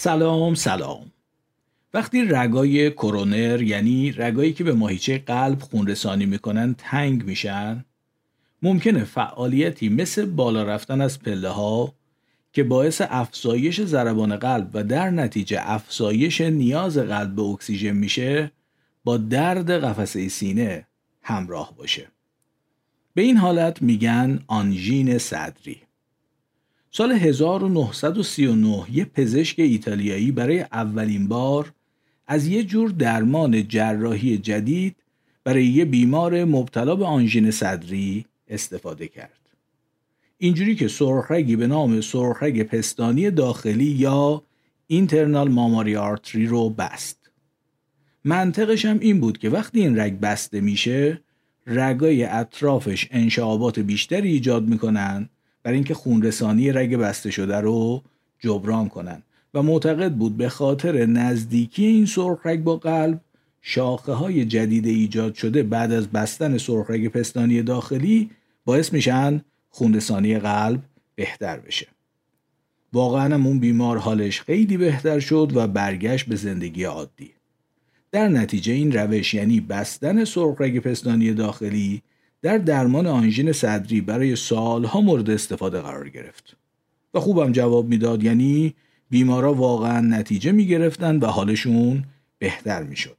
سلام سلام. وقتی رگای کرونر یعنی رگایی که به ماهیچه قلب خونرسانی می‌کنن تنگ میشن ممکنه فعالیتی مثل بالا رفتن از پله ها که باعث افزایش ضربان قلب و در نتیجه افزایش نیاز قلب به اکسیژن میشه با درد قفسه سینه همراه باشه. به این حالت میگن آنژین صدری. سال 1939 یه پزشک ایتالیایی برای اولین بار از یه جور درمان جراحی جدید برای یه بیمار مبتلا به آنژین صدری استفاده کرد. اینجوری که سرخرگی به نام سرخرگ پستانی داخلی یا اینترنال ماماری آرتری رو بست. منطقش هم این بود که وقتی این رگ بسته میشه رگای اطرافش انشعابات بیشتری ایجاد می‌کنن برای اینکه خونرسانی رگ بسته شده رو جبران کنن. و معتقد بود به خاطر نزدیکی این سرخرگ با قلب شاخه های جدید ایجاد شده بعد از بستن سرخرگ پستانی داخلی باعث میشن خونرسانی قلب بهتر بشه. واقعا اون بیمار حالش خیلی بهتر شد و برگشت به زندگی عادی. در نتیجه این روش یعنی بستن سرخرگ پستانی داخلی در درمان آنژین صدری برای سالها مورد استفاده قرار گرفت و خوبم جواب می‌داد یعنی بیمارا واقعا نتیجه می گرفتن و حالشون بهتر می شد.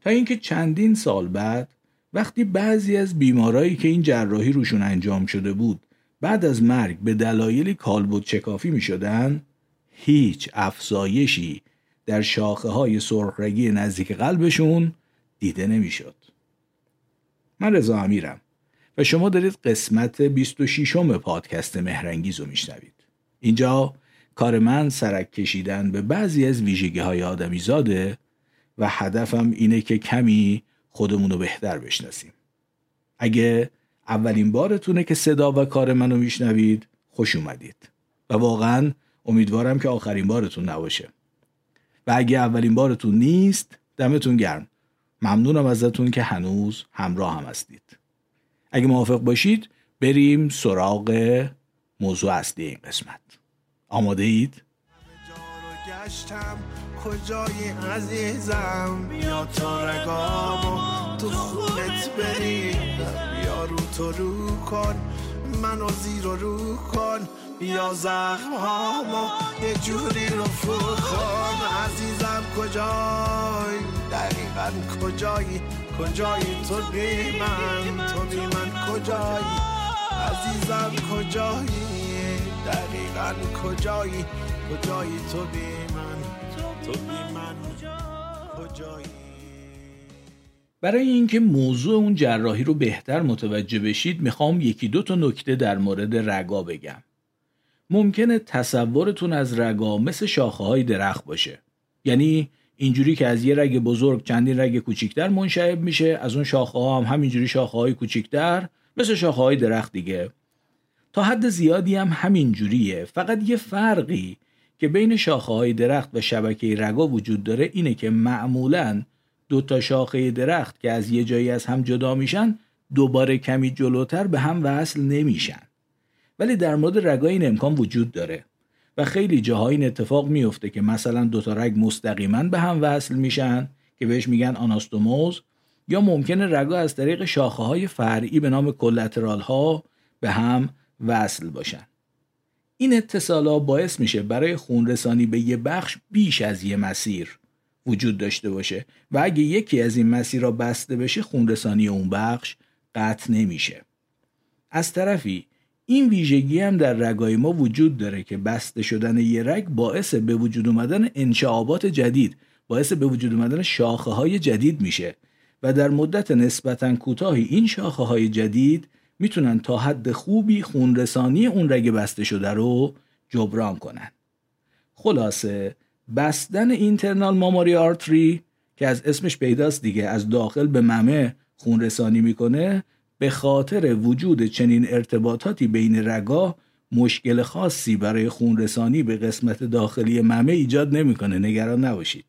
تا اینکه چندین سال بعد وقتی بعضی از بیمارایی که این جراحی روشون انجام شده بود بعد از مرگ به دلایلی کالبد چکافی می شدن هیچ افزایشی در شاخه های سرخرگی نزدیک قلبشون دیده نمی شد. من رضا امیرم و شما دارید قسمت 26 م پادکست مهرنگیز رو میشنوید. اینجا کار من سرک کشیدن به بعضی از ویژگی های آدمی زاده و هدفم اینه که کمی خودمونو بهتر بشناسیم. اگه اولین بارتونه که صدا و کار منو میشنوید خوش اومدید و واقعا امیدوارم که آخرین بارتون نباشه و اگه اولین بارتون نیست دمتون گرم ممنونم ازتون که هنوز همراه هم هستید. اگه موافق باشید بریم سراغ موضوع اصلی این قسمت. آماده اید؟ کجای عزیزم؟ بیا تا رگامو تو خونت بریم. بیا رو تو رو کن منو زیر رو کن. بیا زخم هامو یه جوری رو کن عزیزم کجای؟ دقیقا کجایی؟ کجایی تو بی من؟ تو بی من کجایی؟ عزیزم کجایی؟ دقیقا کجایی؟ کجایی تو بی من؟ تو بی من کجایی؟ برای اینکه موضوع اون جراحی رو بهتر متوجه بشید می‌خوام یکی دو تا نکته در مورد رگا بگم. ممکنه تصورتون از رگا مثل شاخه های درخت باشه. یعنی اینجوری که از یه رگ بزرگ چندین رگ کوچیکتر منشعب میشه از اون شاخه ها هم همینجوری شاخه های کوچیکتر مثل شاخه های درخت دیگه. تا حد زیادی هم همین جوریه فقط یه فرقی که بین شاخه های درخت و شبکه رگا وجود داره اینه که معمولا دو تا شاخه درخت که از یه جایی از هم جدا میشن دوباره کمی جلوتر به هم وصل نمیشن. ولی در مورد رگا این امکان وجود داره و خیلی جاها این اتفاق میفته که مثلا دو تا رگ مستقیما به هم وصل میشن که بهش میگن آناستوموز یا ممکنه رگا از طریق شاخه های فرعی به نام کلاترال ها به هم وصل باشن. این اتصالا باعث میشه برای خونرسانی به یه بخش بیش از یه مسیر وجود داشته باشه و اگه یکی از این مسیرها بسته بشه خونرسانی اون بخش قطع نمیشه. از طرفی این ویژگی هم در رگای ما وجود داره که بسته شدن یه رگ باعث به وجود اومدن انشعابات جدید باعث به وجود اومدن شاخه های جدید میشه و در مدت نسبتا کوتاهی این شاخه های جدید می‌تونن تا حد خوبی خونرسانی اون رگ بسته شده رو جبران کنن. خلاصه بستن اینترنال ماماری آرتری که از اسمش پیداست دیگه از داخل به ممه خونرسانی می‌کنه به خاطر وجود چنین ارتباطاتی بین رگا مشکل خاصی برای خونرسانی به قسمت داخلی ممه ایجاد نمی‌کنه. نگران نباشید.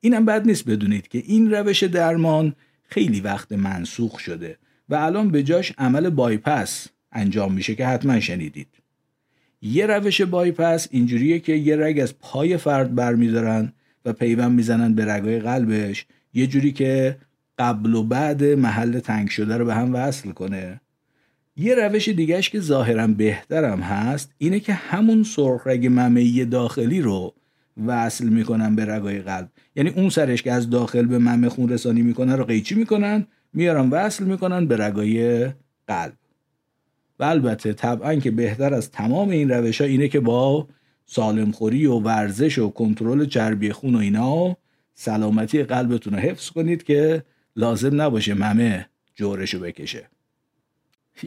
اینم بد نیست بدونید که این روش درمان خیلی وقت منسوخ شده و الان به جاش عمل بایپس انجام میشه که حتما شنیدید. یه روش بایپس اینجوریه که یه رگ از پای فرد برمیدارن و پیوند می‌زنن به رگای قلبش. یه جوری که قبل و بعد محل تنگ شده رو به هم وصل کنه. یه روش دیگهش که ظاهرا بهترم هست اینه که همون سرخ رگ ممهی داخلی رو وصل می‌کنن به رگای قلب. یعنی اون سرش که از داخل به ممه خون رسانی می‌کنن رو قیچی می‌کنن میارن وصل می‌کنن به رگای قلب. و البته طبعا که بهتر از تمام این روش ها اینه که با سالمخوری و ورزش و کنترل چربی خون و اینا سلامتی قلبتون رو حفظ کنید که لازم نباشه ممه جورشو بکشه.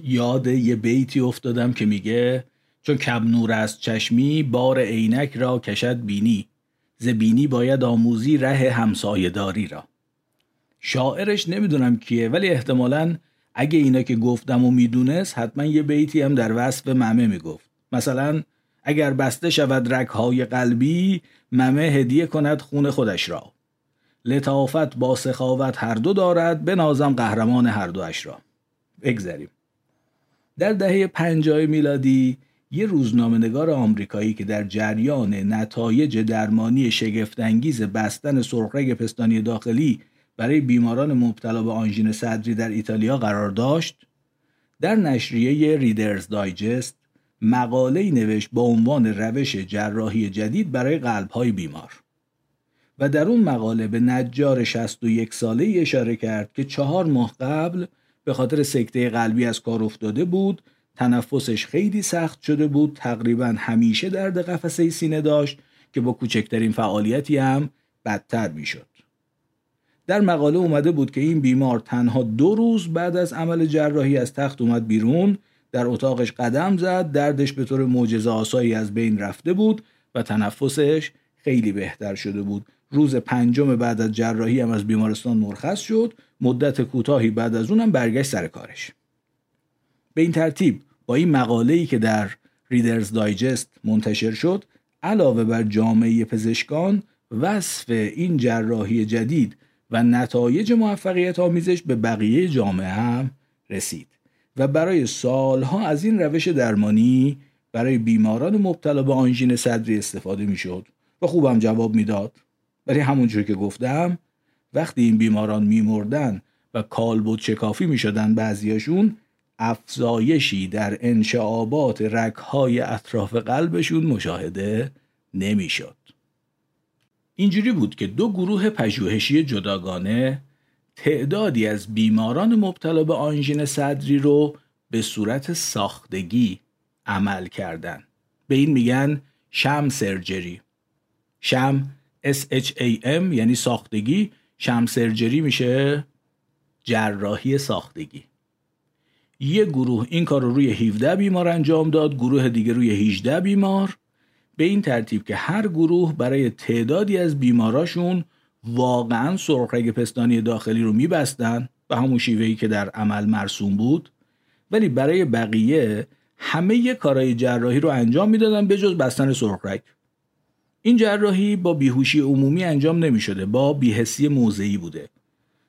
یاد یه بیتی افتادم که میگه چون کم نور از چشمی بار عینک را کشد بینی. ز بینی باید آموزی ره همسایهداری را. شاعرش نمی‌دونم کیه ولی احتمالا اگه اینا که گفتم و می‌دونست حتما یه بیتی هم در وصف ممه می‌گفت. مثلا اگر بسته شود رکهای قلبی ممه هدیه کند خون خودش را. لطافت با سخاوت هر دو دارد نازم قهرمان هر دوش را. بگذریم. در دهه پنجاه میلادی یه روزنامهنگار آمریکایی که در جریان نتایج درمانی شگفتانگیز بستن سرخرگ پستانی داخلی برای بیماران مبتلا به آنژین صدری در ایتالیا قرار داشت در نشریه ریدرز دایجست مقاله نوشت با عنوان روش جراحی جدید برای قلبهای بیمار. و در اون مقاله به نجار 61 ساله اشاره کرد که چهار ماه قبل به خاطر سکته قلبی از کار افتاده بود تنفسش خیلی سخت شده بود تقریبا همیشه درد قفسه سینه داشت که با کوچکترین فعالیتی هم بدتر می‌شد. در مقاله اومده بود که این بیمار تنها دو روز بعد از عمل جراحی از تخت اومد بیرون در اتاقش قدم زد دردش به طور معجزه آسایی از بین رفته بود و تنفسش خیلی بهتر شده بود. روز پنجم بعد از جراحی هم از بیمارستان مرخص شد. مدت کوتاهی بعد از اونم برگشت سر کارش. به این ترتیب با این مقاله‌ای که در ریدرز دایجست منتشر شد علاوه بر جامعه پزشکان وصف این جراحی جدید و نتایج موفقیت آمیزش به بقیه جامعه هم رسید و برای سالها از این روش درمانی برای بیماران مبتلا به آنژین صدری استفاده می‌شد و خوبم جواب می‌داد. ولی همونجور که گفتم وقتی این بیماران میمردن و کالبد شکافی می‌شدن بعضیاشون افزایشی در انشعابات رگهای اطراف قلبشون مشاهده نمی‌شد. اینجوری بود که دو گروه پژوهشی جداگانه تعدادی از بیماران مبتلا به آنژین صدری رو به صورت ساختگی عمل کردن به این میگن شم سرجری شم SHAM یعنی ساختگی. شم سرجری میشه جراحی ساختگی. یه گروه این کار رو روی 17 بیمار انجام داد گروه دیگه روی 18 بیمار. به این ترتیب که هر گروه برای تعدادی از بیماراشون واقعا سرخرگ پستانی داخلی رو میبستن به همون شیوهی که در عمل مرسوم بود. ولی برای بقیه همه کارهای جراحی رو انجام می‌دادن به جز بستن سرخرگ این جراحی با بیهوشی عمومی انجام نمی شده با بیهسی موضعی بوده.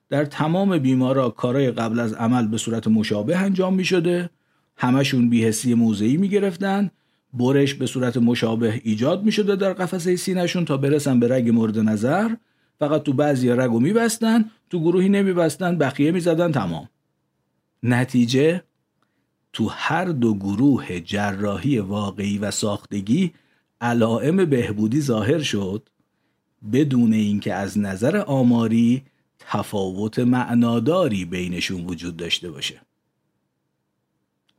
در تمام بیمارا کارای قبل از عمل به صورت مشابه انجام می شده همشون بیهسی موضعی می گرفتن برش به صورت مشابه ایجاد می شده در قفسه سینهشون تا برسن به رگ مورد نظر. فقط تو بعضی رگو می بستن تو گروهی نمی بستن بقیه می زدن تمام. نتیجه تو هر دو گروه جراحی واقعی و ساختگی علائم بهبودی ظاهر شد بدون اینکه از نظر آماری تفاوت معناداری بینشون وجود داشته باشه.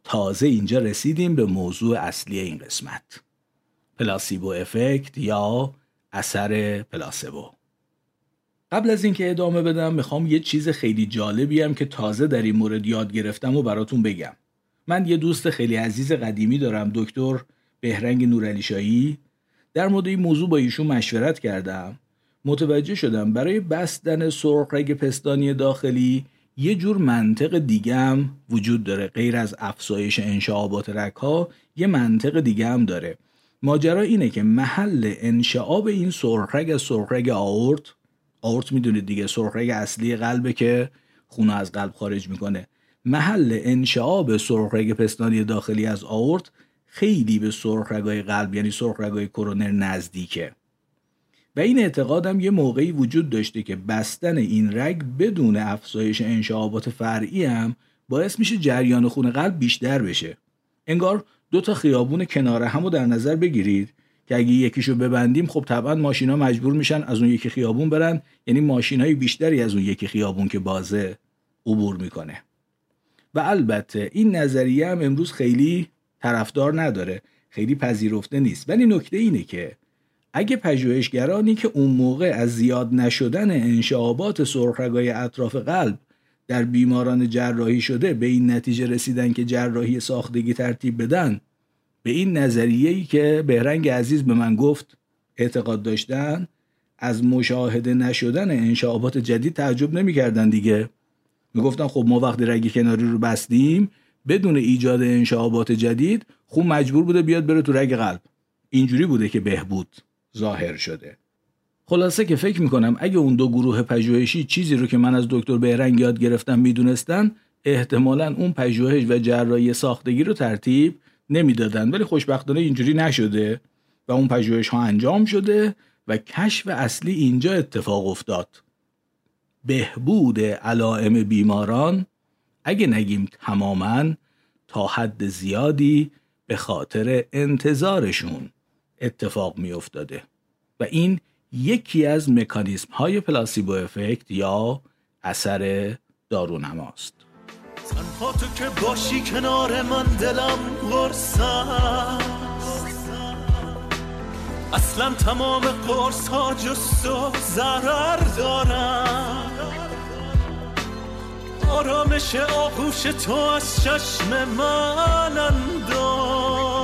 تازه اینجا رسیدیم به موضوع اصلی این قسمت. پلاسیبو افکت یا اثر پلاسبو قبل از اینکه ادامه بدم می‌خوام یه چیز خیلی جالبی هم که تازه در این مورد یاد گرفتم و براتون بگم. من یه دوست خیلی عزیز قدیمی دارم دکتر بهرنگ نورعلیشایی در مورد این موضوع با ایشون مشورت کردم. متوجه شدم برای بستن سرخ رگ پستانی داخلی یه جور منطق دیگه هم وجود داره. غیر از افزایش انشعابات رگها یه منطق دیگه هم داره. ماجرا اینه که محل انشعاب این سرخرگ از سرخرگ آورت آورت می‌دونید دیگه سرخرگ اصلی قلبه که خونه از قلب خارج می‌کنه. محل انشعاب سرخرگ پستانی داخلی از آورت خیلی به سرخ رگای قلب یعنی سرخ رگای کرونر نزدیکه. و این اعتقادم یه موقعی وجود داشته که بستن این رگ بدون افزایش انشعابات فرعی هم باعث میشه جریان خون قلب بیشتر بشه. انگار دو تا خیابون کنار همو در نظر بگیرید که اگه یکیشو ببندیم خب طبعا ماشینا مجبور میشن از اون یکی خیابون برن یعنی ماشین های بیشتری از اون یکی خیابون که بازه عبور می‌کنه. و البته این نظریه هم امروز خیلی طرفدار نداره. خیلی پذیرفته نیست. ولی نکته اینه که اگه پژوهشگرانی که اون موقع از زیاد نشدن انشعابات سرخرگای اطراف قلب در بیماران جراحی شده به این نتیجه رسیدن که جراحی ساختگی ترتیب بدن به این نظریه‌ای که بهرنگ عزیز به من گفت اعتقاد داشتن از مشاهده نشدن انشعابات جدید تعجب نمی‌کردن دیگه. می‌گفتن خب ما وقتی رگ کناری رو بستیم بدون ایجاد انشعابات جدید خون مجبور بوده بیاد بره تو رگ قلب. اینجوری بوده که بهبود ظاهر شده. خلاصه که فکر می‌کنم اگه اون دو گروه پژوهشی چیزی رو که من از دکتر بهرنگ یاد گرفتم می‌دونستن احتمالا اون پژوهش و جراحی ساختگی رو ترتیب نمی‌دادن. ولی خوشبختانه اینجوری نشده و اون پژوهش ها انجام شده و کشف اصلی اینجا اتفاق افتاد. بهبود علائم بیماران اگه نگیم تماما تا حد زیادی به خاطر انتظارشون اتفاق می افتاده و این یکی از مکانیزم های پلاسیبو افکت یا اثر دارونماست. تنها تو که باشی کنار من دلم اصلا تمام قرص ها جست و ضرر دارم. آرامش آغوش تو از چشم من انداز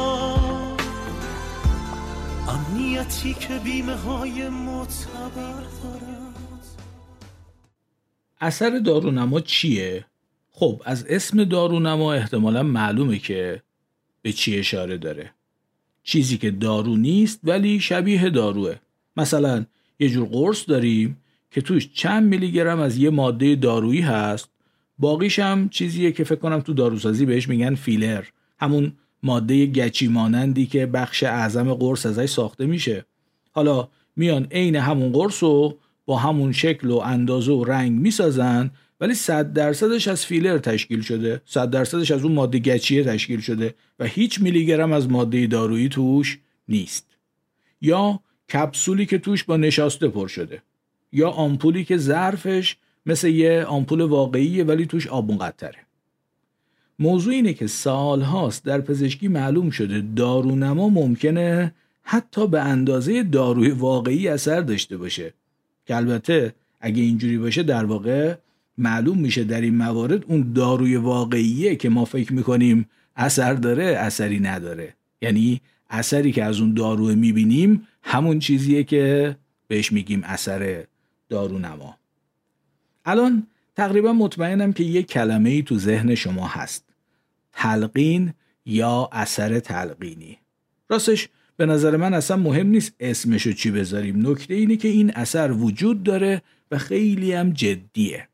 امنیتی که بیمه های معتبر دارد. اثر دارونما چیه؟ خب از اسم دارونما احتمالا معلومه که به چی اشاره داره. چیزی که دارو نیست ولی شبیه داروه. مثلا یه جور قرص داریم که توش چند میلی گرم از یه ماده دارویی هست باقیش هم چیزیه که فکر کنم تو داروسازی بهش میگن فیلر. همون ماده گچی مانندی که بخش اعظم قرص ازش ساخته میشه. حالا میان عین همون قرص رو با همون شکل و اندازه و رنگ می‌سازن ولی 100 درصدش از فیلر تشکیل شده. 100 درصدش از اون ماده گچیه تشکیل شده و هیچ میلی گرم از ماده دارویی توش نیست. یا کپسولی که توش با نشاسته پر شده. یا آمپولی که ظرفش مثل یه آمپول واقعیه ولی توش آب مقطره موضوع اینه که سالهاست در پزشکی معلوم شده دارونما ممکنه حتی به اندازه داروی واقعی اثر داشته باشه. که البته اگه اینجوری باشه در واقع معلوم میشه در این موارد اون داروی واقعیه که ما فکر می‌کنیم اثر داره اثری نداره. یعنی اثری که از اون دارو می‌بینیم همون چیزیه که بهش میگیم اثر دارونما. الان تقریبا مطمئنم که یک کلمه ای تو ذهن شما هست. تلقین یا اثر تلقینی. راستش به نظر من اصلا مهم نیست اسمشو چی بذاریم. نکته اینه که این اثر وجود داره و خیلی هم جدیه.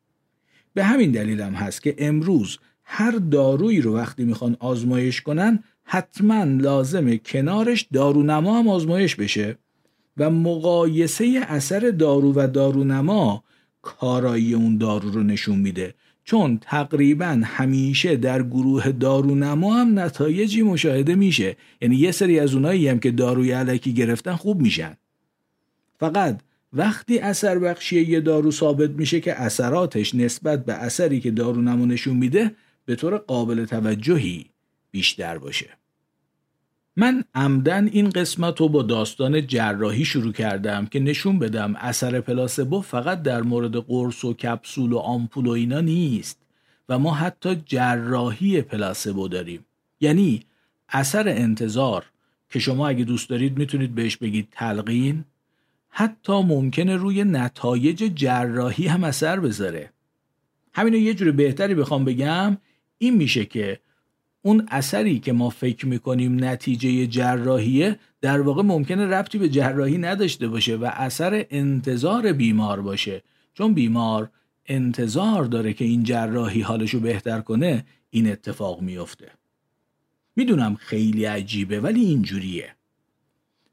به همین دلیل هم هست که امروز هر دارویی رو وقتی می‌خوان آزمایش کنن حتما لازمه کنارش دارونما هم آزمایش بشه و مقایسه اثر دارو و دارونما کارایی اون دارو رو نشون میده. چون تقریبا همیشه در گروه دارونما هم نتایجی مشاهده میشه. یعنی یه سری از اونایی هم که داروی علکی گرفتن خوب میشن. فقط وقتی اثر بخشی یه دارو ثابت میشه که اثراتش نسبت به اثری که دارونما نشون میده به طور قابل توجهی بیشتر باشه. من عمدن این قسمت رو با داستان جراحی شروع کردم که نشون بدم اثر پلاسبو فقط در مورد قرص و کپسول و آمپول و اینا نیست و ما حتی جراحی پلاسبو داریم. یعنی اثر انتظار که شما اگه دوست دارید می‌تونید بهش بگید تلقین حتی ممکنه روی نتایج جراحی هم اثر بذاره. همینو یه جور بهتری بخوام بگم این میشه که اون اثری که ما فکر می‌کنیم نتیجه جراحیه در واقع ممکنه ربطی به جراحی نداشته باشه و اثر انتظار بیمار باشه. چون بیمار انتظار داره که این جراحی حالشو بهتر کنه این اتفاق میفته می‌دونم خیلی عجیبه ولی اینجوریه.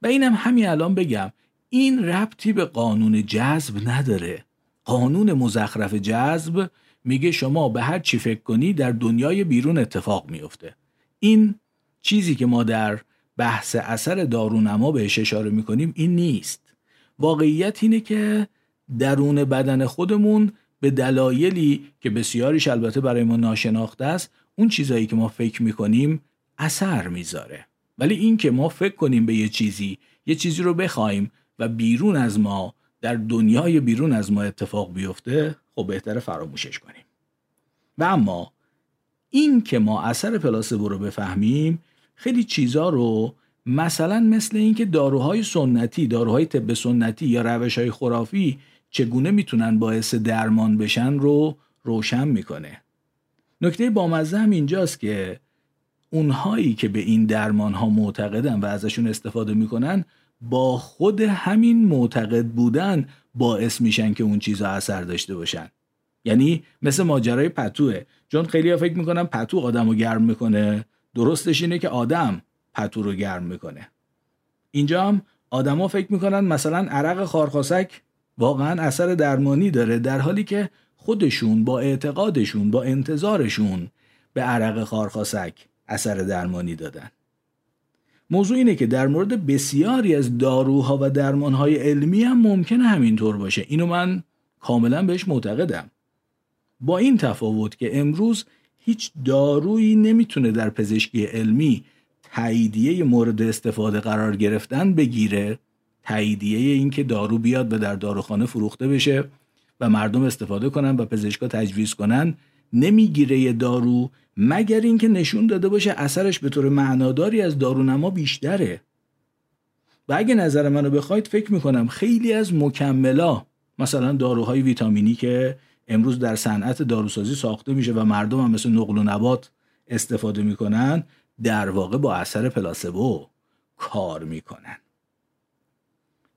و اینم همین الان بگم این ربطی به قانون جذب نداره. قانون مزخرف جذب میگه شما به هر چی فکر کنی در دنیای بیرون اتفاق میفته. این چیزی که ما در بحث اثر دارونما بهش اشاره می‌کنیم این نیست. واقعیت اینه که درون بدن خودمون به دلایلی که بسیاریش البته برای ما ناشناخته است اون چیزایی که ما فکر می‌کنیم اثر می‌ذاره. ولی این که ما فکر کنیم به یه چیزی یه چیزی رو بخوایم و بیرون از ما در دنیای بیرون از ما اتفاق بیفته خب بهتر فراموشش کنیم. و اما این که ما اثر پلاسبو رو بفهمیم خیلی چیزا رو مثلا مثل اینکه داروهای سنتی داروهای طب سنتی یا روش های خرافی چگونه می‌تونن باعث درمان بشن رو روشن می‌کنه. نکته بامزه هم اینجاست که اونهایی که به این درمان ها معتقدن و ازشون استفاده می‌کنن با خود همین معتقد بودن باعث میشن که اون چیزا اثر داشته باشن. یعنی مثل ماجرای پتوه. چون خیلی فکر می‌کنن پتو آدم رو گرم می‌کنه. درستش اینه که آدم پتو رو گرم می‌کنه. اینجا هم آدما فکر می‌کنن مثلا عرق خارخاسک واقعا اثر درمانی داره در حالی که خودشون با اعتقادشون با انتظارشون به عرق خارخاسک اثر درمانی دادن. موضوع اینه که در مورد بسیاری از داروها و درمانهای علمی هم ممکنه همینطور باشه. اینو من کاملا بهش معتقدم. با این تفاوت که امروز هیچ دارویی نمی‌تونه در پزشکی علمی تاییدیه مورد استفاده قرار گرفتن بگیره تاییدیه اینکه دارو بیاد و در داروخانه فروخته بشه و مردم استفاده کنن و پزشکا تجویز کنن نمی‌گیره دارو مگر اینکه نشون داده باشه اثرش به طور معناداری از دارونما بیشتره؟ و اگه نظر منو بخواید فکر می‌کنم خیلی از مکملا مثلا داروهای ویتامینی که امروز در صنعت داروسازی ساخته میشه و مردم هم مثل نقل و نبات استفاده می‌کنن در واقع با اثر پلاسبو کار می‌کنن.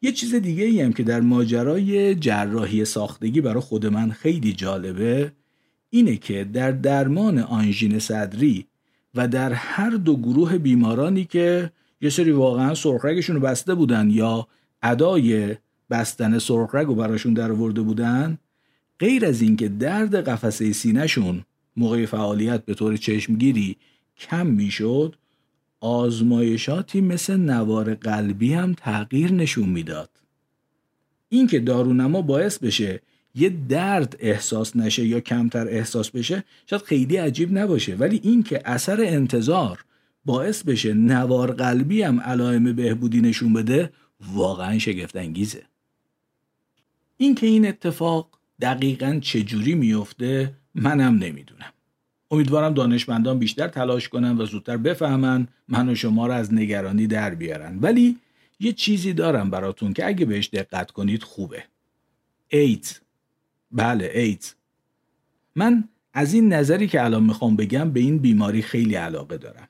یه چیز دیگه ای هم که در ماجرای جراحی ساختگی برای خود من خیلی جالبه اینه که در درمان آنژین صدری و در هر دو گروه بیمارانی که یه سری واقعا سرخرگشون رو بسته بودن یا ادای بستن سرخرگ رو براشون در ورده بودن غیر از اینکه درد قفسه سینهشون موقع فعالیت به طور چشمگیری کم می‌شد آزمایشاتی مثل نوار قلبی هم تغییر نشون می‌داد. اینکه دارونما باعث بشه یه درد احساس نشه یا کمتر احساس بشه شاید خیلی عجیب نباشه. ولی اینکه اثر انتظار باعث بشه نوار قلبی هم علائم بهبودی نشون بده واقعا شگفت انگیزه اینکه این اتفاق دقیقا چجوری میفته منم نمی‌دونم. امیدوارم دانشمندان بیشتر تلاش کنن و زودتر بفهمن من و شما رو از نگرانی در بیارن. ولی یه چیزی دارم براتون که اگه بهش دقت کنید خوبه. ایدز. بله ایدز من از این نظری که الان می‌خوام بگم به این بیماری خیلی علاقه دارم.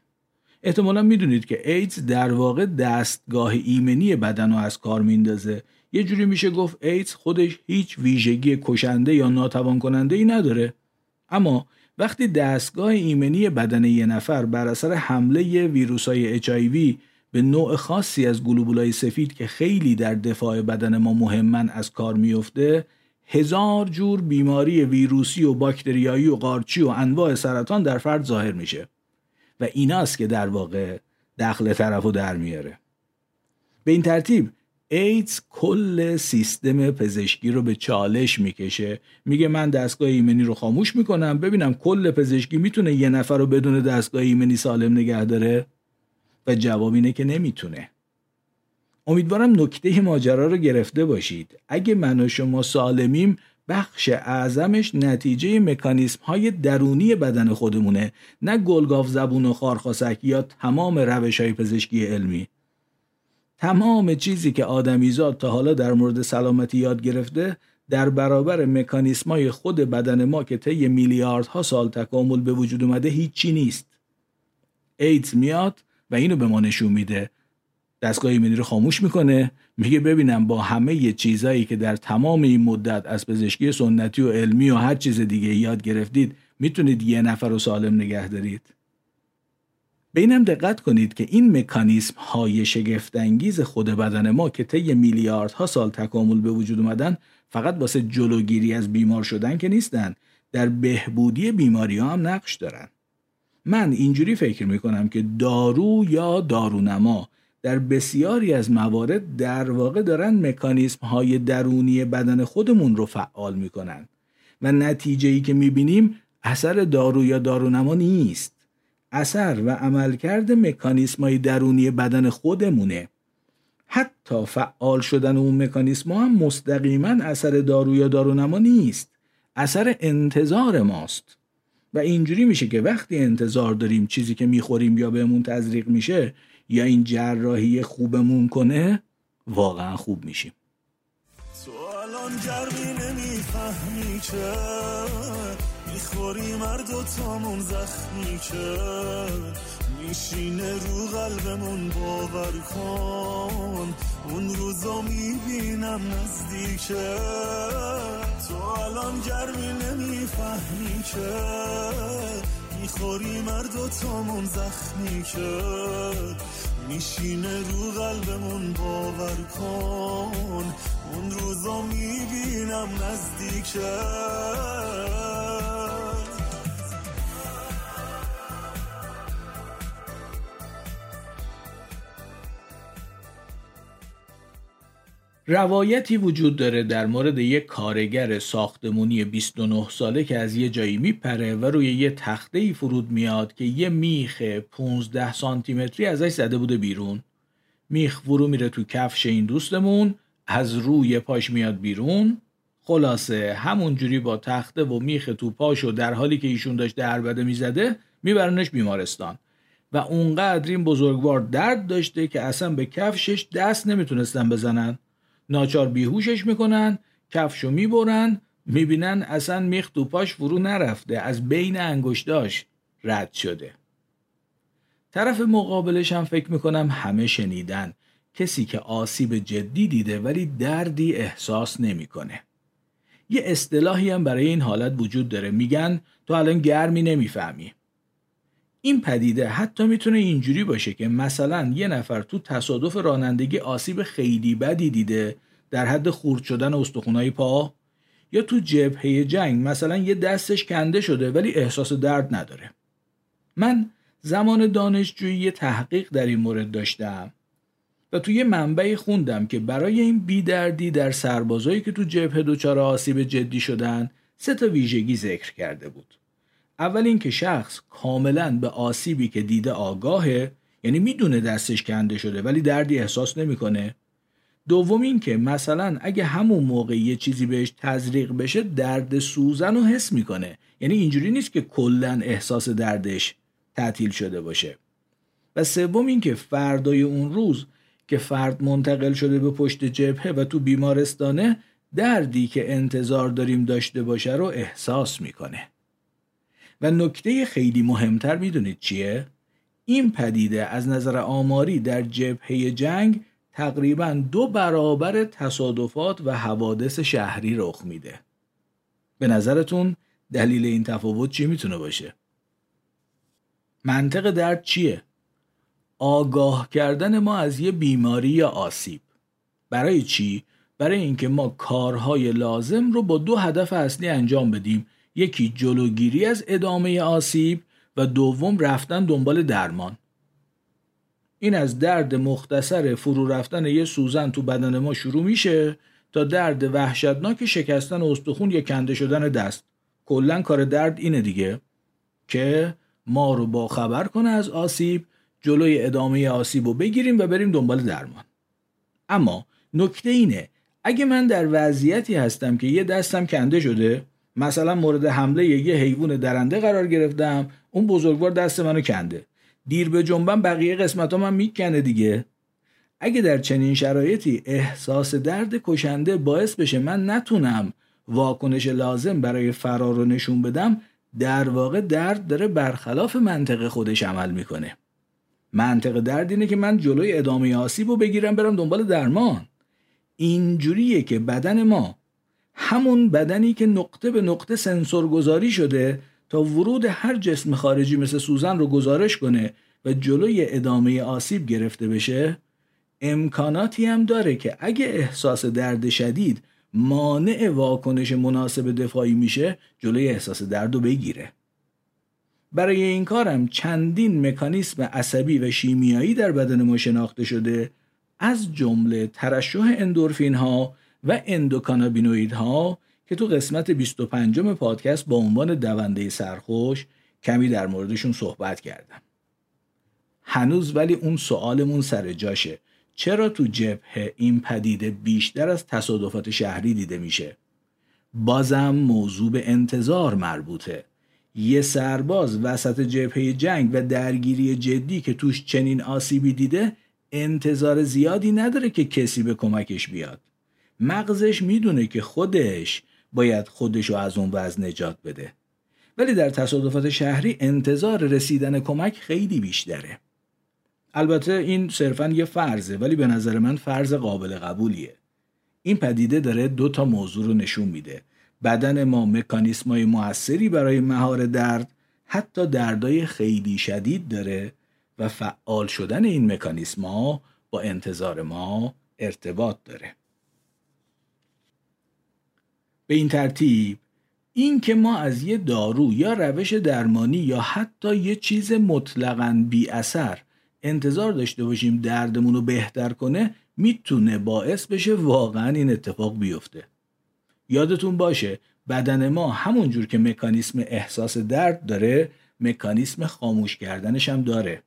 احتمالا می‌دونید که ایدز در واقع دستگاه ایمنی بدن رو از کار میندازه یه جوری میشه گفت ایدز خودش هیچ ویژگی کشنده یا ناتوان کننده ای نداره. اما وقتی دستگاه ایمنی بدن یه نفر بر اثر حمله ویروس های HIV به نوع خاصی از گلوبولای سفید که خیلی در دفاع بدن ما مهمن از کار میفته هزار جور بیماری ویروسی و باکتریایی و قارچی و انواع سرطان در فرد ظاهر میشه و ایناست که در واقع دخل طرف و در میاره. به این ترتیب ایدز کل سیستم پزشکی رو به چالش می‌کشه. میگه من دستگاه ایمنی رو خاموش می‌کنم. ببینم کل پزشکی می‌تونه یه نفر رو بدون دستگاه ایمنی سالم نگه داره؟ و جواب اینه که نمی‌تونه. امیدوارم نکته ماجرا رو گرفته باشید. اگه من و شما سالمیم بخش اعظمش نتیجه مکانیسم های درونی بدن خودمونه نه گلگاف زبون و خارخاسک یا تمام روش های پزشکی علمی. تمام چیزی که آدمیزاد تا حالا در مورد سلامتی یاد گرفته در برابر مکانیسمای خود بدن ما که طی میلیاردها سال تکامل به وجود اومده هیچی نیست. ایدز میاد و اینو به ما نشون میده. دستگاه ایمنی رو خاموش می‌کنه میگه ببینم با همه چیزایی که در تمام این مدت از پزشکی سنتی و علمی و هر چیز دیگه یاد گرفتید می‌تونید یه نفر رو سالم نگه دارید. به اینم دقت کنید که این مکانیسم های شگفتانگیز خود بدن ما که طی میلیاردها سال تکامل به وجود اومدن فقط واسه جلوگیری از بیمار شدن که نیستن در بهبودی بیماری ها هم نقش دارن. من اینجوری فکر می‌کنم که دارو یا دارونما در بسیاری از موارد در واقع دارن مکانیسم های درونی بدن خودمون رو فعال می‌کنن و نتیجه ای که می‌بینیم اثر دارو یا دارونما نیست. اثر و عملکرد مکانیسم های درونی بدن خودمونه. حتی فعال شدن اون مکانیسم هم مستقیما اثر دارو یا دارونما نیست. اثر انتظار ماست. و اینجوری میشه که وقتی انتظار داریم چیزی که می‌خوریم یا بهمون تزریق میشه یا این جراحی خوبمون کنه واقعا خوب میشیم. تو الان گرمی نمی‌فهمی که می‌خوری مرد و تامون زخمی که میشینه رو قلبمون باور کن اون روزا می‌بینم نزدیکه. تو الان گرمی نمی‌فهمی که می‌خوری مرد و تامون زخمی که میشینه رو قلبمون باور کن. اون روزا می‌بینم نزدیکه. روایتی وجود داره در مورد یک کارگر ساختمونی 29 ساله که از یه جایی میپره و روی یه تخته ای فرود میاد که یه میخ 15 سانتی متری ازش زده بوده بیرون. میخ فرو میره تو کفش این دوستمون از روی پاش میاد بیرون. خلاصه همون جوری با تخته و میخ تو پاشو در حالی که ایشون داشته عربده می‌زده میبرنش بیمارستان. و اونقدر این بزرگوار درد داشته که اصلا به کفشش دست نمی‌تونستن بزنن. ناچار بیهوشش می‌کنن کفشو می‌برن می‌بینن اصلا میخ تو پاش فرو نرفته از بین انگشتاش رد شده طرف مقابلش هم فکر می‌کنم همه شنیدن کسی که آسیب جدی دیده ولی دردی احساس نمی‌کنه. یه اصطلاحی هم برای این حالت وجود داره میگن تو الان گرمی نمی‌فهمی. این پدیده حتی می‌تونه اینجوری باشه که مثلا یه نفر تو تصادف رانندگی آسیب خیلی بدی دیده در حد خورد شدن استخونای پا یا تو جبهه جنگ مثلا یه دستش کنده شده ولی احساس درد نداره. من زمان دانشجویی تحقیق در این مورد داشتم و توی یه منبعی خوندم که برای این بیدردی در سربازایی که تو جبهه دچار آسیب جدی شدن سه تا ویژگی ذکر کرده بود. اول اینکه شخص کاملا به آسیبی که دیده آگاهه یعنی می‌دونه دستش کنده شده ولی دردی احساس نمی‌کنه. دوم اینکه مثلا اگه همون موقع یه چیزی بهش تزریق بشه درد سوزن رو حس می‌کنه. یعنی اینجوری نیست که کلا احساس دردش تعطیل شده باشه. و سوم اینکه فردای اون روز که فرد منتقل شده به پشت جبهه و تو بیمارستانه دردی که انتظار داریم داشته باشه رو احساس می‌کنه. و نکته خیلی مهمتر می‌دونید چیه؟ این پدیده از نظر آماری در جبهه جنگ تقریبا دو برابر تصادفات و حوادث شهری رخ میده. به نظرتون دلیل این تفاوت چی می‌تونه باشه؟ منطق درد چیه؟ آگاه کردن ما از یه بیماری یا آسیب برای چی؟ برای اینکه ما کارهای لازم رو با دو هدف اصلی انجام بدیم یکی جلوگیری از ادامه آسیب و دوم رفتن دنبال درمان. این از درد مختصر فرو رفتن یه سوزن تو بدن ما شروع میشه تا درد وحشتناک شکستن استخون یا کنده شدن دست. کلا کار درد اینه دیگه که ما رو با خبر کنه از آسیب جلوی ادامه آسیب رو بگیریم و بریم دنبال درمان. اما نکته اینه اگه من در وضعیتی هستم که یه دستم کنده شده مثلا مورد حمله یه حیوان درنده قرار گرفتم اون بزرگوار دست منو کنده. دیر به جنبم بقیه قسمت من می‌کنه دیگه. اگه در چنین شرایطی احساس درد کشنده باعث بشه من نتونم واکنش لازم برای فرار رو نشون بدم در واقع درد داره برخلاف منطق خودش عمل می‌کنه. منطق درد اینه که من جلوی ادامه آسیب رو بگیرم برم دنبال درمان. اینجوریه که بدن ما همون بدنی که نقطه به نقطه سنسور گذاری شده تا ورود هر جسم خارجی مثل سوزن رو گزارش کنه و جلوی ادامه آسیب گرفته بشه امکاناتی هم داره که اگه احساس درد شدید مانع واکنش مناسب دفاعی میشه جلوی احساس درد رو بگیره. برای این کارم چندین مکانیسم عصبی و شیمیایی در بدن ما شناخته شده از جمله ترشح اندورفین ها و اندوکانابینوید ها که تو قسمت 25 پادکست با عنوان دونده سرخوش کمی در موردشون صحبت کردم. هنوز ولی اون سوالمون سر جاشه. چرا تو جبهه این پدیده بیشتر از تصادفات شهری دیده میشه؟ بازم موضوع به انتظار مربوطه. یه سرباز وسط جبهه جنگ و درگیری جدی که توش چنین آسیبی دیده انتظار زیادی نداره که کسی به کمکش بیاد. مغزش می‌دونه که خودش باید خودش رو از اون وضع نجات بده. ولی در تصادفات شهری انتظار رسیدن کمک خیلی بیشتره. البته این صرفا یه فرضه ولی به نظر من فرض قابل قبولیه. این پدیده داره دو تا موضوع رو نشون میده. بدن ما مکانیسمای موثری برای مهار درد حتی دردای خیلی شدید داره و فعال شدن این مکانیسما با انتظار ما ارتباط داره. به این ترتیب این که ما از یه دارو یا روش درمانی یا حتی یه چیز مطلقاً بی اثر انتظار داشته باشیم دردمون رو بهتر کنه می‌تونه باعث بشه واقعا این اتفاق بیفته. یادتون باشه بدن ما همون جور که مکانیسم احساس درد داره مکانیسم خاموش کردنش هم داره.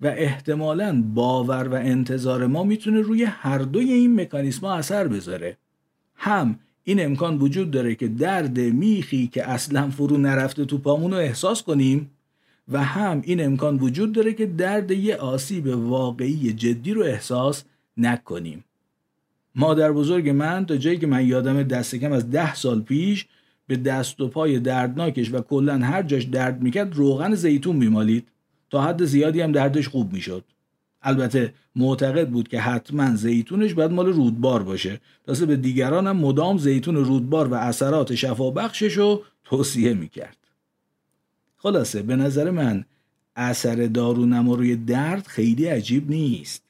و احتمالا باور و انتظار ما می‌تونه روی هر دوی این مکانیسم اثر بذاره. هم این امکان وجود داره که درد میخی که اصلا فرو نرفته تو پامون رو احساس کنیم و هم این امکان وجود داره که درد یه آسیب واقعی جدی رو احساس نکنیم. مادر بزرگ من تا جایی که من یادم دست کم از ده سال پیش به دست و پای دردناکش و کلا هر جاش درد می‌کرد روغن زیتون میمالید. تا حد زیادی هم دردش خوب می‌شد. البته معتقد بود که حتما زیتونش باید مال رودبار باشه. تاسه به دیگران هم مدام زیتون رودبار و اثرات شفابخشش رو توصیه می‌کرد. خلاصه به نظر من اثر دارونما روی درد خیلی عجیب نیست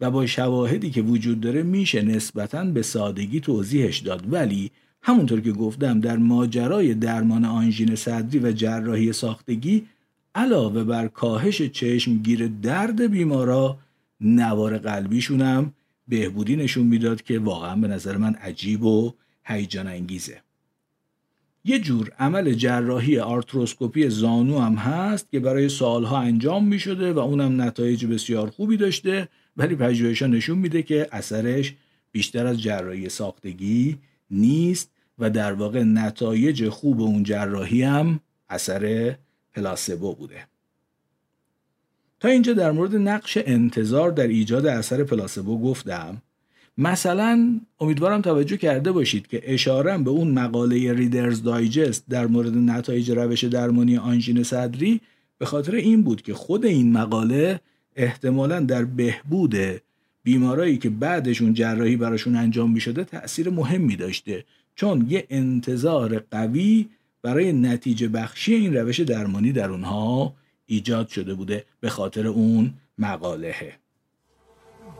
و با شواهدی که وجود داره میشه نسبتا به سادگی توضیحش داد. ولی همونطور که گفتم در ماجرای درمان آنژین صدری و جراحی ساختگی علاوه بر کاهش چشمگیر درد بیمارا نوار قلبیشونم بهبودی نشون می‌داد که واقعا به نظر من عجیب و هیجان انگیزه. یه جور عمل جراحی آرتروسکوپی زانو هم هست که برای سالها انجام می شده و اونم نتایج بسیار خوبی داشته ولی پژوهش‌ها نشون میده که اثرش بیشتر از جراحی ساختگی نیست و در واقع نتایج خوب اون جراحی هم اثر پلاسبو بوده. تا اینجا در مورد نقش انتظار در ایجاد اثر پلاسبو گفتم. مثلا امیدوارم توجه کرده باشید که اشارم به اون مقاله ریدرز دایجست در مورد نتایج روش درمانی آنژین صدری به خاطر این بود که خود این مقاله احتمالا در بهبود بیمارایی که بعدشون جراحی براشون انجام می شده تأثیر مهمی داشته. چون یه انتظار قوی برای نتیجه بخشی این روش درمانی در اونها ایجاد شده بوده به خاطر اون مقالهه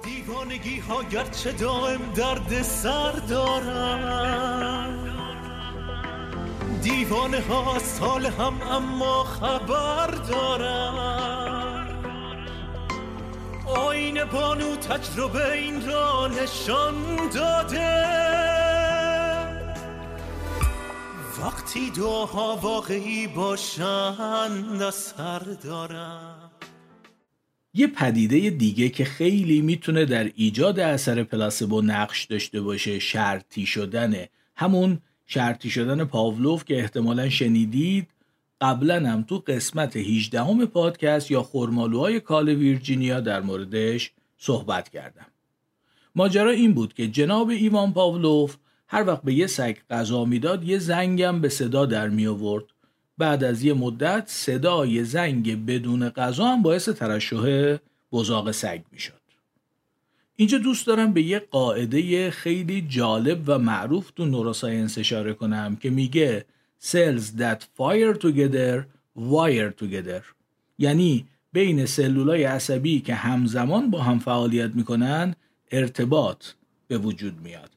دیوانگی ها گرچه دائم درد سر دارن دیوانه ها سال هم اما خبر دارن آین بانو تجربه این را نشان داده. وقتی دعاها واقعی باشن اثر دارن یه پدیده دیگه که خیلی می‌تونه در ایجاد اثر پلاسبو نقش داشته باشه شرطی شدنه همون شرطی شدن پاولوف که احتمالا شنیدید. قبلا هم تو قسمت 18 همه پادکست یا خورمالوهای کال ویرجینیا در موردش صحبت کردم. ماجرا این بود که جناب ایوان پاولوف هر وقت به یه سگ غذا می‌داد یه زنگم به صدا در می آورد بعد از یه مدت صدای زنگ بدون غذا هم باعث ترشح بزاق سگ می‌شد. اینجا دوست دارم به یه قاعده خیلی جالب و معروف تو نوروساینس اشاره کنم که میگه cells that fire together wire together. یعنی بین سلولای عصبی که همزمان با هم فعالیت می‌کنن ارتباط به وجود میاد.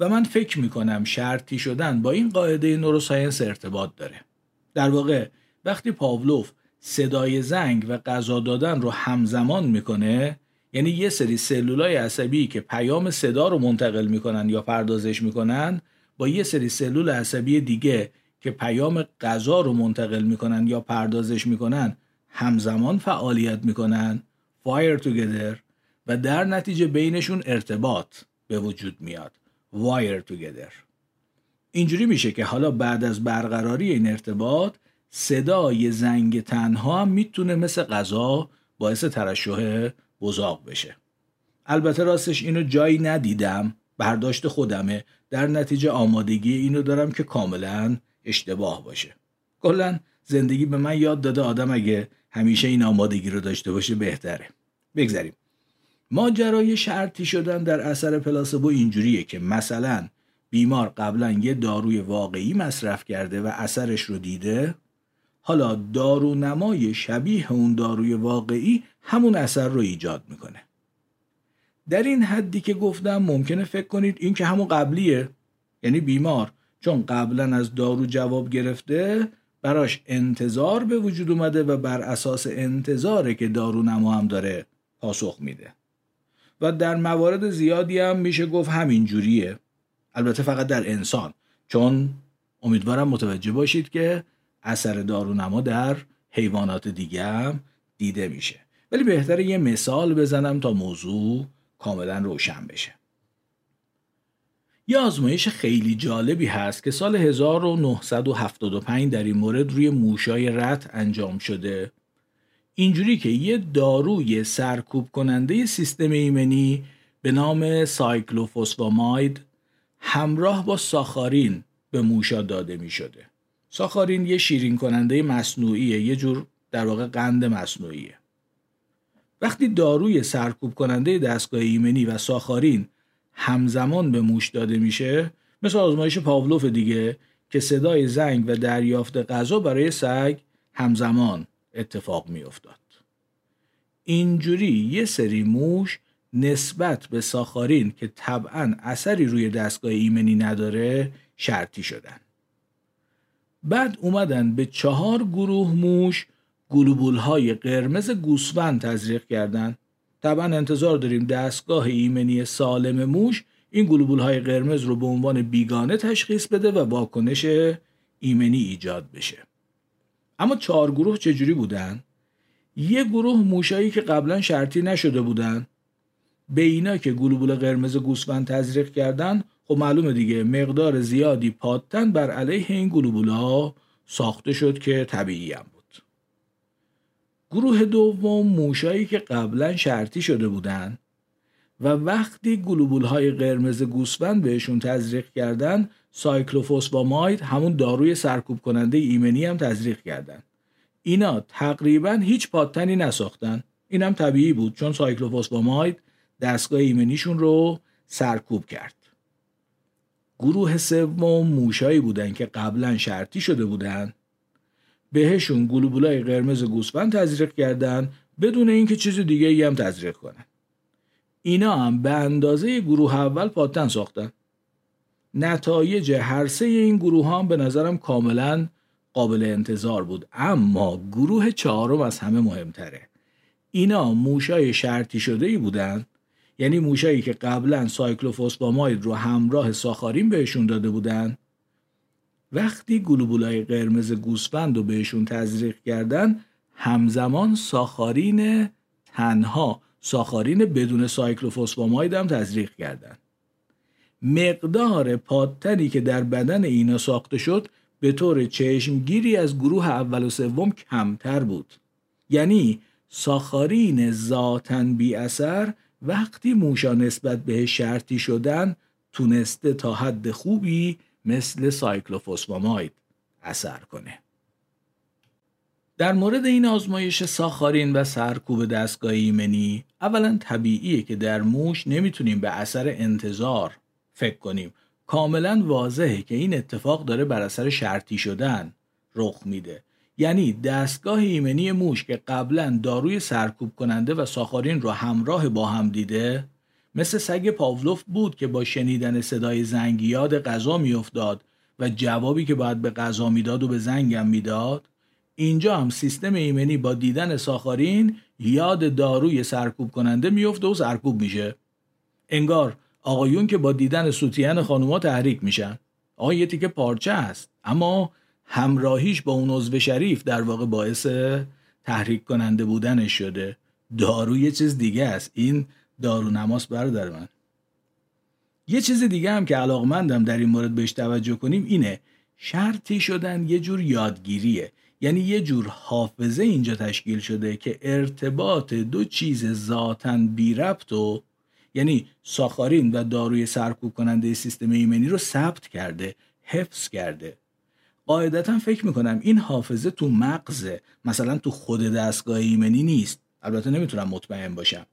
و من فکر می‌کنم شرطی شدن با این قاعده نوروساینس ارتباط داره. در واقع وقتی پاولوف صدای زنگ و غذا دادن رو همزمان می‌کنه یعنی یه سری سلولای عصبی که پیام صدا رو منتقل می‌کنن یا پردازش می‌کنن با یه سری سلول عصبی دیگه که پیام غذا رو منتقل می‌کنن یا پردازش می‌کنن همزمان فعالیت می‌کنن fire together و در نتیجه بینشون ارتباط به وجود میاد. Wire together. اینجوری میشه که حالا بعد از برقراری این ارتباط صدای زنگ تنها هم می‌تونه مثل غذا باعث ترشح بزاق بشه. البته راستش اینو جایی ندیدم برداشت خودمه. در نتیجه آمادگی اینو دارم که کاملا اشتباه باشه. کلا زندگی به من یاد داده آدم اگه همیشه این آمادگی رو داشته باشه بهتره. بگذریم. ماجرای شرطی شدن در اثر پلاسبو اینجوریه که مثلا بیمار قبلا یه داروی واقعی مصرف کرده و اثرش رو دیده حالا دارو نمای شبیه اون داروی واقعی همون اثر رو ایجاد می‌کنه. در این حدی که گفتم ممکنه فکر کنید این که همون قبلیه. یعنی بیمار چون قبلا از دارو جواب گرفته براش انتظار به وجود اومده و بر اساس انتظاره که دارو نما هم داره پاسخ میده. و در موارد زیادی هم میشه گفت همین جوریه. البته فقط در انسان. چون امیدوارم متوجه باشید که اثر دارونما در حیوانات دیگه هم دیده میشه. ولی بهتره یه مثال بزنم تا موضوع کاملا روشن بشه. یه آزمایش خیلی جالبی هست که سال 1975 در این مورد روی موشای رت انجام شده. اینجوری که یه داروی سرکوب کننده سیستم ایمنی به نام سایکلوفوسفاماید همراه با ساخارین به موشا داده می شده. ساخارین یه شیرین کننده مصنوعیه یه جور در واقع قند مصنوعیه. وقتی داروی سرکوب کننده دستگاه ایمنی و ساخارین همزمان به موش داده میشه مثل آزمایش پاولوف دیگه که صدای زنگ و دریافت غذا برای سگ همزمان اتفاق میافتاد. اینجوری یه سری موش نسبت به ساخارین که طبعا اثری روی دستگاه ایمنی نداره شرطی شدن. بعد اومدن به چهار گروه موش گلوبول های قرمز گوسفند تزریق کردند. طبعا انتظار داریم دستگاه ایمنی سالم موش این گلوبول های قرمز رو به عنوان بیگانه تشخیص بده و واکنش ایمنی ایجاد بشه. اما چهار گروه چجوری بودن؟ یه گروه موشایی که قبلا شرطی نشده بودن به اینا که گلوبول قرمز گوسفند تزریق کردن خب معلومه دیگه مقدار زیادی پادتن بر علیه این گلوبول ساخته شد که طبیعی هم بود گروه دوم موشایی که قبلا شرطی شده بودن و وقتی گلوبول های قرمز گوسفند بهشون تزریق کردن سایکلوفوسفاماید همون داروی سرکوب کننده ایمنی هم تزریق کردن. اینا تقریبا هیچ پادتنی نساختن. اینم طبیعی بود چون سایکلوفوسفاماید دستگاه ایمنیشون رو سرکوب کرد. گروه سوم موشایی بودن که قبلا شرطی شده بودن. بهشون گلوبولای قرمز گوسفند تزریق کردن بدون اینکه چیز دیگه ای هم تزریق کنن. اینا هم به اندازه گروه اول پاتن ساختن. نتایج هر سه این گروه هم به نظرم کاملا قابل انتظار بود. اما گروه چهارم از همه مهمتره. اینا موشای شرطی شده ای بودن. یعنی موشایی که قبلا سایکلوفوسفاماید رو همراه ساخارین بهشون داده بودن. وقتی گلوبولای قرمز گوسفند رو بهشون تزریق کردن همزمان ساخارین تنها ساخارین بدون سایکلوفوسفاماید هم تزریق کردند. مقدار پادتنی که در بدن اینا ساخته شد به طور چشمگیری از گروه اول و سوم کمتر بود یعنی ساخارین ذاتن بی اثر وقتی موشا نسبت به شرطی شدن تونسته تا حد خوبی مثل سایکلوفوسفاماید اثر کنه در مورد این آزمایش ساخارین و سرکوب دستگاه ایمنی اولا طبیعیه که در موش نمی‌تونیم به اثر انتظار فکر کنیم. کاملا واضحه که این اتفاق داره بر اثر شرطی شدن رخ میده. یعنی دستگاه ایمنی موش که قبلا داروی سرکوب کننده و ساخارین رو همراه با هم دیده مثل سگ پاولوف بود که با شنیدن صدای زنگ یاد غذا میافتاد و جوابی که باید به غذا می‌داد و به زنگم می‌داد اینجا هم سیستم ایمنی با دیدن ساخارین یاد داروی سرکوب کننده میفته و سرکوب میشه. انگار آقایون که با دیدن سوتین خانوما تحریک میشن. آقا یه تیکه پارچه است اما همراهیش با اون عضو شریف در واقع باعث تحریک کننده بودنش شده. دارو یه چیز دیگه است. این دارو نماس بردار من. یه چیز دیگه هم که علاقمندم در این مورد بهش توجه کنیم اینه. شرطی شدن یه جور یادگیریه. یعنی یه جور حافظه اینجا تشکیل شده که ارتباط دو چیز ذاتا بی ربط و یعنی ساخارین و داروی سرکوب کننده سیستم ایمنی رو ثبت کرده حفظ کرده. قاعدتا فکر می‌کنم این حافظه تو مغزه مثلا تو خود دستگاه ایمنی نیست. البته نمی‌تونم مطمئن باشم.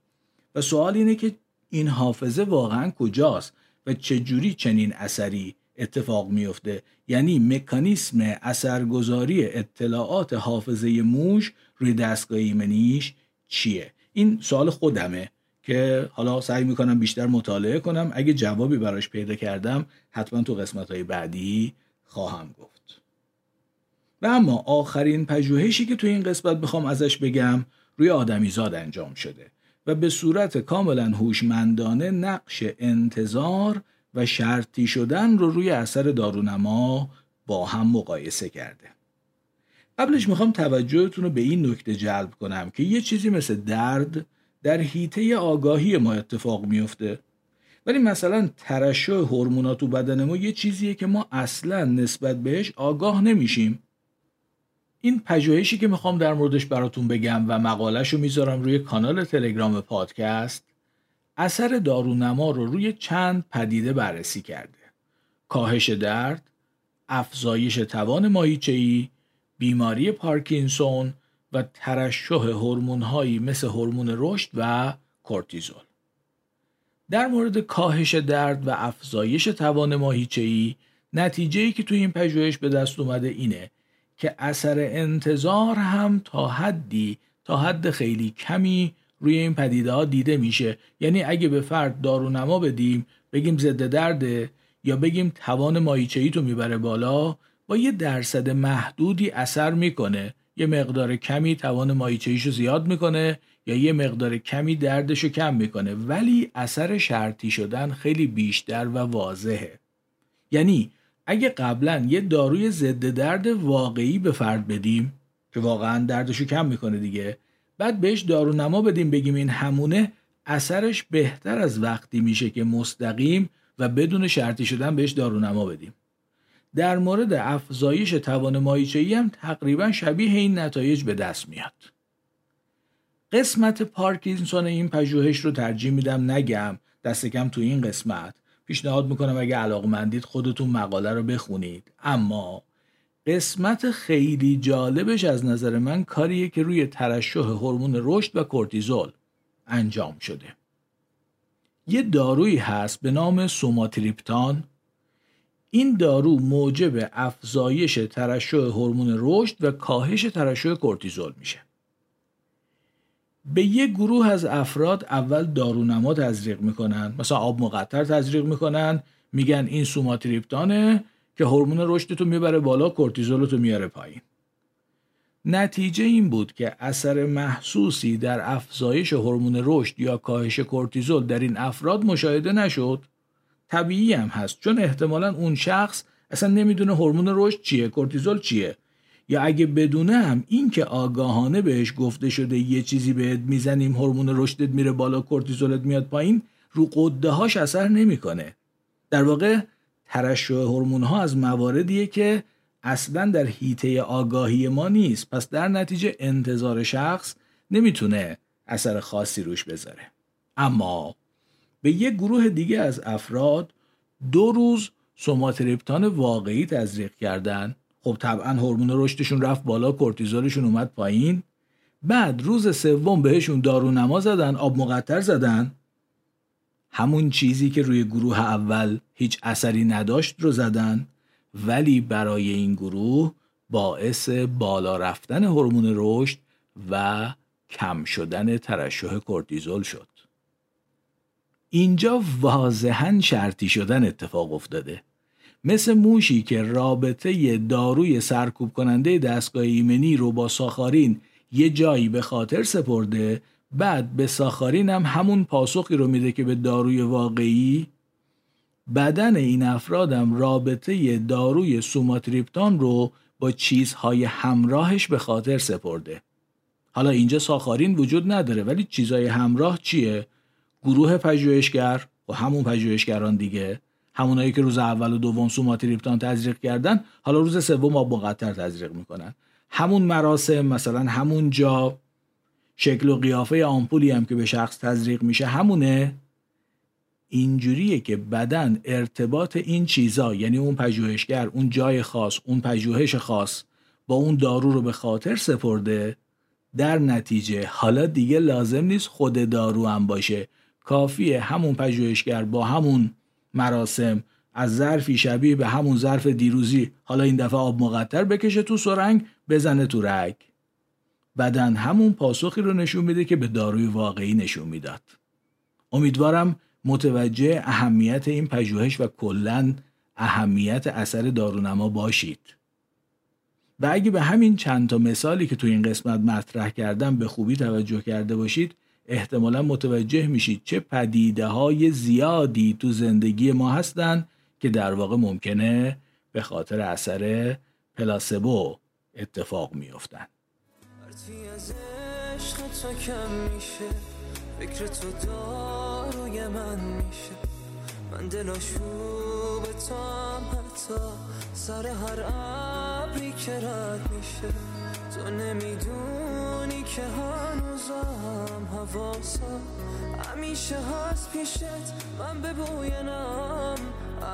و سوال اینه که این حافظه واقعا کجاست و چجوری چنین اثری اتفاق میفته. یعنی مکانیسم اثرگذاری اطلاعات حافظه موش روی دستگاه ایمنیش چیه؟ این سوال خودمه که حالا سعی می‌کنم بیشتر مطالعه کنم. اگه جوابی براش پیدا کردم حتما تو قسمت های بعدی خواهم گفت. و اما آخرین پژوهشی که تو این قسمت بخوام ازش بگم روی آدمیزاد انجام شده و به صورت کاملا هوشمندانه نقش انتظار و شرطی شدن رو روی اثر دارونما با هم مقایسه کرده. قبلش می‌خوام توجهتون رو به این نکته جلب کنم که یه چیزی مثل درد در حیطه آگاهی ما اتفاق میفته. ولی مثلا ترشح هورمونات تو بدن ما یه چیزیه که ما اصلا نسبت بهش آگاه نمیشیم. این پژوهشی که می‌خوام در موردش براتون بگم و مقالش رو می‌ذارم روی کانال تلگرام پادکست اثر دارونما رو روی چند پدیده بررسی کرده. کاهش درد افزایش توان ماهیچه‌ای بیماری پارکینسون و ترشح هورمون‌هایی مثل هورمون رشد و کورتیزول. در مورد کاهش درد و افزایش توان ماهیچه‌ای نتیجه‌ای که توی این پژوهش به دست اومده اینه که اثر انتظار هم تا حدی تا حد خیلی کمی روی این پدیده ها دیده میشه. یعنی اگه به فرد دارونما بدیم بگیم ضد درده یا بگیم توان ماهیچه‌ای تو می‌بره بالا با یه درصد محدودی اثر می‌کنه. یه مقدار کمی توان ماهیچه‌ایشو زیاد می‌کنه یا یه مقدار کمی دردشو کم می‌کنه. ولی اثر شرطی شدن خیلی بیشتر و واضحه. یعنی اگه قبلا یه داروی ضد درد واقعی به فرد بدیم که واقعا دردشو کم می‌کنه دیگه بعد بهش دارونما بدیم بگیم این همونه اثرش بهتر از وقتی میشه که مستقیم و بدون شرطی شدن بهش دارونما بدیم. در مورد افزایش توان مایچه‌ای هم تقریبا شبیه این نتایج به دست میاد. قسمت پارکینسون این پژوهش رو ترجیح میدم نگم دست کم تو این قسمت. پیشنهاد می‌کنم اگه علاقمندید خودتون مقاله رو بخونید. اما قسمت خیلی جالبش از نظر من کاریه که روی ترشح هورمون رشد و کورتیزول انجام شده. یه دارویی هست به نام سوماتریپتان. این دارو موجب افزایش ترشح هورمون رشد و کاهش ترشح کورتیزول میشه. به یک گروه از افراد اول دارونما تزریق می‌کنن مثلا آب مقطر تزریق می‌کنن میگن این سوماتریپتانه که هورمون رشدتو می‌بره بالا کورتیزولتو میاره پایین. نتیجه این بود که اثر محسوسی در افزایش هورمون رشد یا کاهش کورتیزول در این افراد مشاهده نشد. طبیعی هم هست چون احتمالا اون شخص اصلا نمی‌دونه هورمون رشد چیه کورتیزول چیه. یا اگه بدونه هم این که آگاهانه بهش گفته شده یه چیزی بهت می‌زنیم هورمون رشدت میره بالا کورتیزولت میاد پایین رو قده هاش اثر نمی‌کنه. در واقع ترشح هورمون ها از مواردیه که اصلا در حیطه آگاهی ما نیست. پس در نتیجه انتظار شخص نمی‌تونه اثر خاصی روش بذاره. اما به یک گروه دیگه از افراد دو روز سوماتریپتان واقعی تزریق کردن. خب طبعا هورمون رشدشون رفت بالا کورتیزولشون اومد پایین. بعد روز سوم بهشون دارونما زدن آب مقطر زدن. همون چیزی که روی گروه اول هیچ اثری نداشت رو زدن ولی برای این گروه باعث بالا رفتن هورمون رشد و کم شدن ترشح کورتیزول شد. اینجا واضحا شرطی شدن اتفاق افتاده. مثل موشی که رابطه داروی سرکوب کننده دستگاه ایمنی رو با ساخارین یه جایی به خاطر سپرده بعد به ساخارین هم همون پاسخی رو میده که به داروی واقعی؟ بدن این افرادم رابطه داروی سوماتریپتان رو با چیزهای همراهش به خاطر سپرده. حالا اینجا ساخارین وجود نداره ولی چیزهای همراه چیه؟ گروه پژوهشگر و همون پژوهشگران دیگه. همونایی که روز اول و دوم سوماتریپتان تزریق کردن حالا روز سوم آب مقطر تزریق می‌کنن. همون مراسم مثلا همون جا. شکل و قیافه آمپولی هم که به شخص تزریق میشه همونه؟ اینجوریه که بدن ارتباط این چیزا یعنی اون پژوهشگر اون جای خاص اون پژوهش خاص با اون دارو رو به خاطر سپرده در نتیجه حالا دیگه لازم نیست خود دارو هم باشه. کافیه همون پژوهشگر با همون مراسم از ظرفی شبیه به همون ظرف دیروزی حالا این دفعه آب مقطر بکشه تو سرنگ بزنه تو رگ. بدن همون پاسخی رو نشون میده که به داروی واقعی نشون می‌داد. امیدوارم متوجه اهمیت این پژوهش و کلا اهمیت اثر دارونما باشید. و اگه به همین چند تا مثالی که تو این قسمت مطرح کردم به خوبی توجه کرده باشید احتمالا متوجه میشید چه پدیده های زیادی تو زندگی ما هستن که در واقع ممکنه به خاطر اثر پلاسبو اتفاق میافتن فکر تو داروی من میشه. من دلاشو به تو هم حتی سر هر عبری که رد میشه. تو نمی‌دونی که هنوزم حواسم. همیشه هست پیشت من به بوینم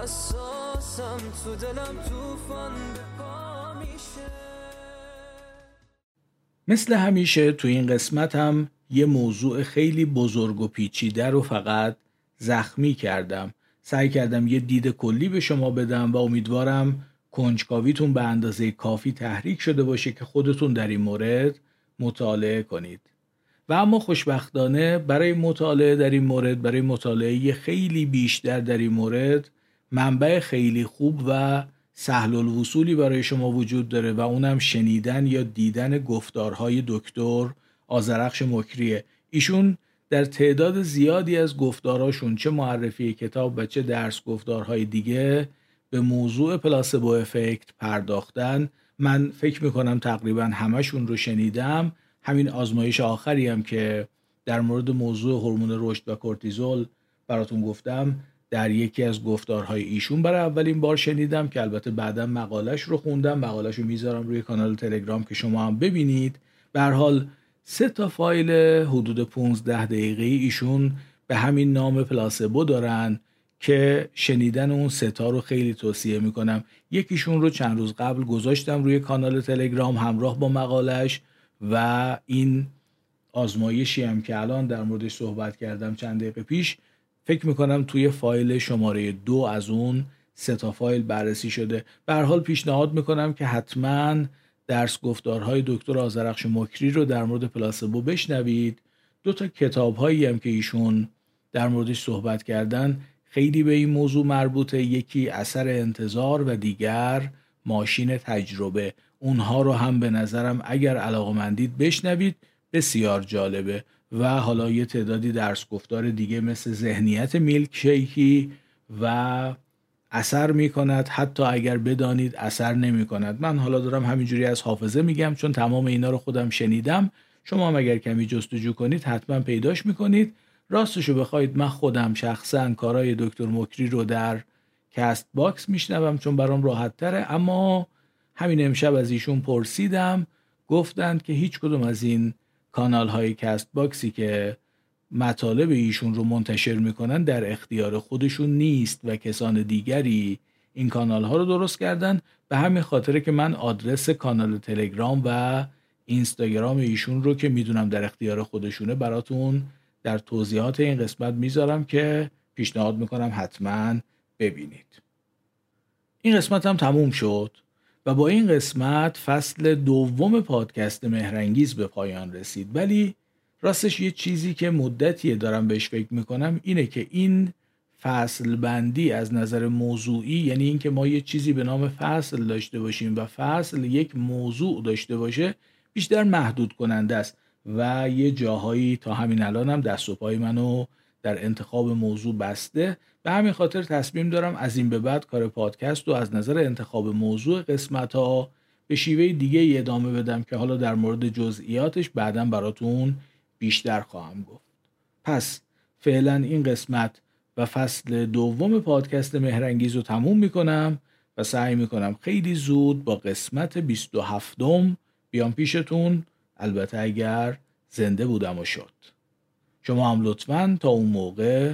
اساسم تو دلم توفان به مثل همیشه تو این قسمت هم یه موضوع خیلی بزرگ و پیچیده رو فقط زخمی کردم. سعی کردم یه دید کلی به شما بدم و امیدوارم کنجکاویتون به اندازه کافی تحریک شده باشه که خودتون در این مورد مطالعه کنید. و اما خوشبختانه برای مطالعه در این مورد برای مطالعه خیلی بیشتر در این مورد منبع خیلی خوب و سهل الوصولی برای شما وجود داره و اونم شنیدن یا دیدن گفتارهای دکتر آزرخش مکریه. ایشون در تعداد زیادی از گفتاراشون چه معرفی کتاب و چه درس گفتارهای دیگه به موضوع پلاسبو افکت پرداختن. من فکر می‌کنم تقریبا همشون رو شنیدم. همین آزمایش آخری هم که در مورد موضوع هورمون رشد و کورتیزول براتون گفتم. در یکی از گفتارهای ایشون برای اولین بار شنیدم که البته بعدا مقالش رو خوندم مقالش رو می‌ذارم روی کانال تلگرام که شما هم ببینید. به حال سه تا فایل حدود 15 دقیقه ایشون به همین نام پلاسبو دارن که شنیدن اون ستا رو خیلی توصیه می‌کنم. یکیشون رو چند روز قبل گذاشتم روی کانال تلگرام همراه با مقالش و این آزمایشی هم که الان در موردش صحبت کردم چند دقیقه پیش فکر می‌کنم توی فایل شماره دو از اون ستا فایل بررسی شده. به حال پیشنهاد می‌کنم که حتما درس گفتارهای دکتر آزرخش مکری رو در مورد پلاسبو بشنوید. دو تا کتاب هایی هم که ایشون در موردش صحبت کردن خیلی به این موضوع مربوطه. یکی اثر انتظار و دیگر ماشین تجربه. اونها رو هم به نظرم اگر علاقمندید بشنوید بسیار جالبه. و حالا یه تعدادی درس گفتار دیگه مثل ذهنیت میلک شیکی و اثر می کند حتی اگر بدانید اثر نمی کند من حالا دارم همینجوری از حافظه میگم چون تمام اینا رو خودم شنیدم. شما هم اگر کمی جستجو کنید حتما پیداش می‌کنید. راستشو بخواید من خودم شخصا کارای دکتر مکری رو در کست باکس میشنوم چون برام راحت تره. اما همین امشب از ایشون پرسیدم گفتند که هیچ کدوم از این کانال های کست باکسی که مطالب ایشون رو منتشر می‌کنن در اختیار خودشون نیست و کسان دیگری این کانال ها رو درست کردن. به همین خاطره که من آدرس کانال تلگرام و اینستاگرام ایشون رو که می‌دونم در اختیار خودشونه براتون در توضیحات این قسمت می‌ذارم که پیشنهاد می‌کنم حتما ببینید. این قسمت هم تموم شد. و با این قسمت فصل دوم پادکست مهرنگیز به پایان رسید. ولی راستش یه چیزی که مدتیه دارم بهش فکر می‌کنم اینه که این فصل بندی از نظر موضوعی یعنی اینکه ما یه چیزی به نام فصل داشته باشیم و فصل یک موضوع داشته باشه بیشتر محدود کننده است و یه جاهایی تا همین الان هم دست و پای منو در انتخاب موضوع بسته به همین خاطر تصمیم دارم از این به بعد کار پادکست و از نظر انتخاب موضوع قسمت ها به شیوه دیگه ادامه بدم که حالا در مورد جزئیاتش بعدا براتون بیشتر خواهم گفت. پس فعلا این قسمت و فصل دوم پادکست مهرنگیز رو تموم می‌کنم و سعی می‌کنم خیلی زود با قسمت 27 بیام پیشتون. البته اگر زنده بودم و شد. شما هم لطفا تا اون موقع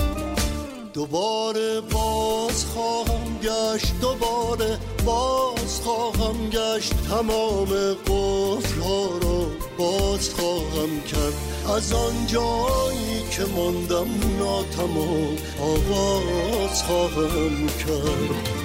دوباره باز خواهم گشت دوباره باز خواهم گشت. تمام قفل ها را باز خواهم کرد. از آن جایی که ماندم ناتمام آواز خواهم کرد.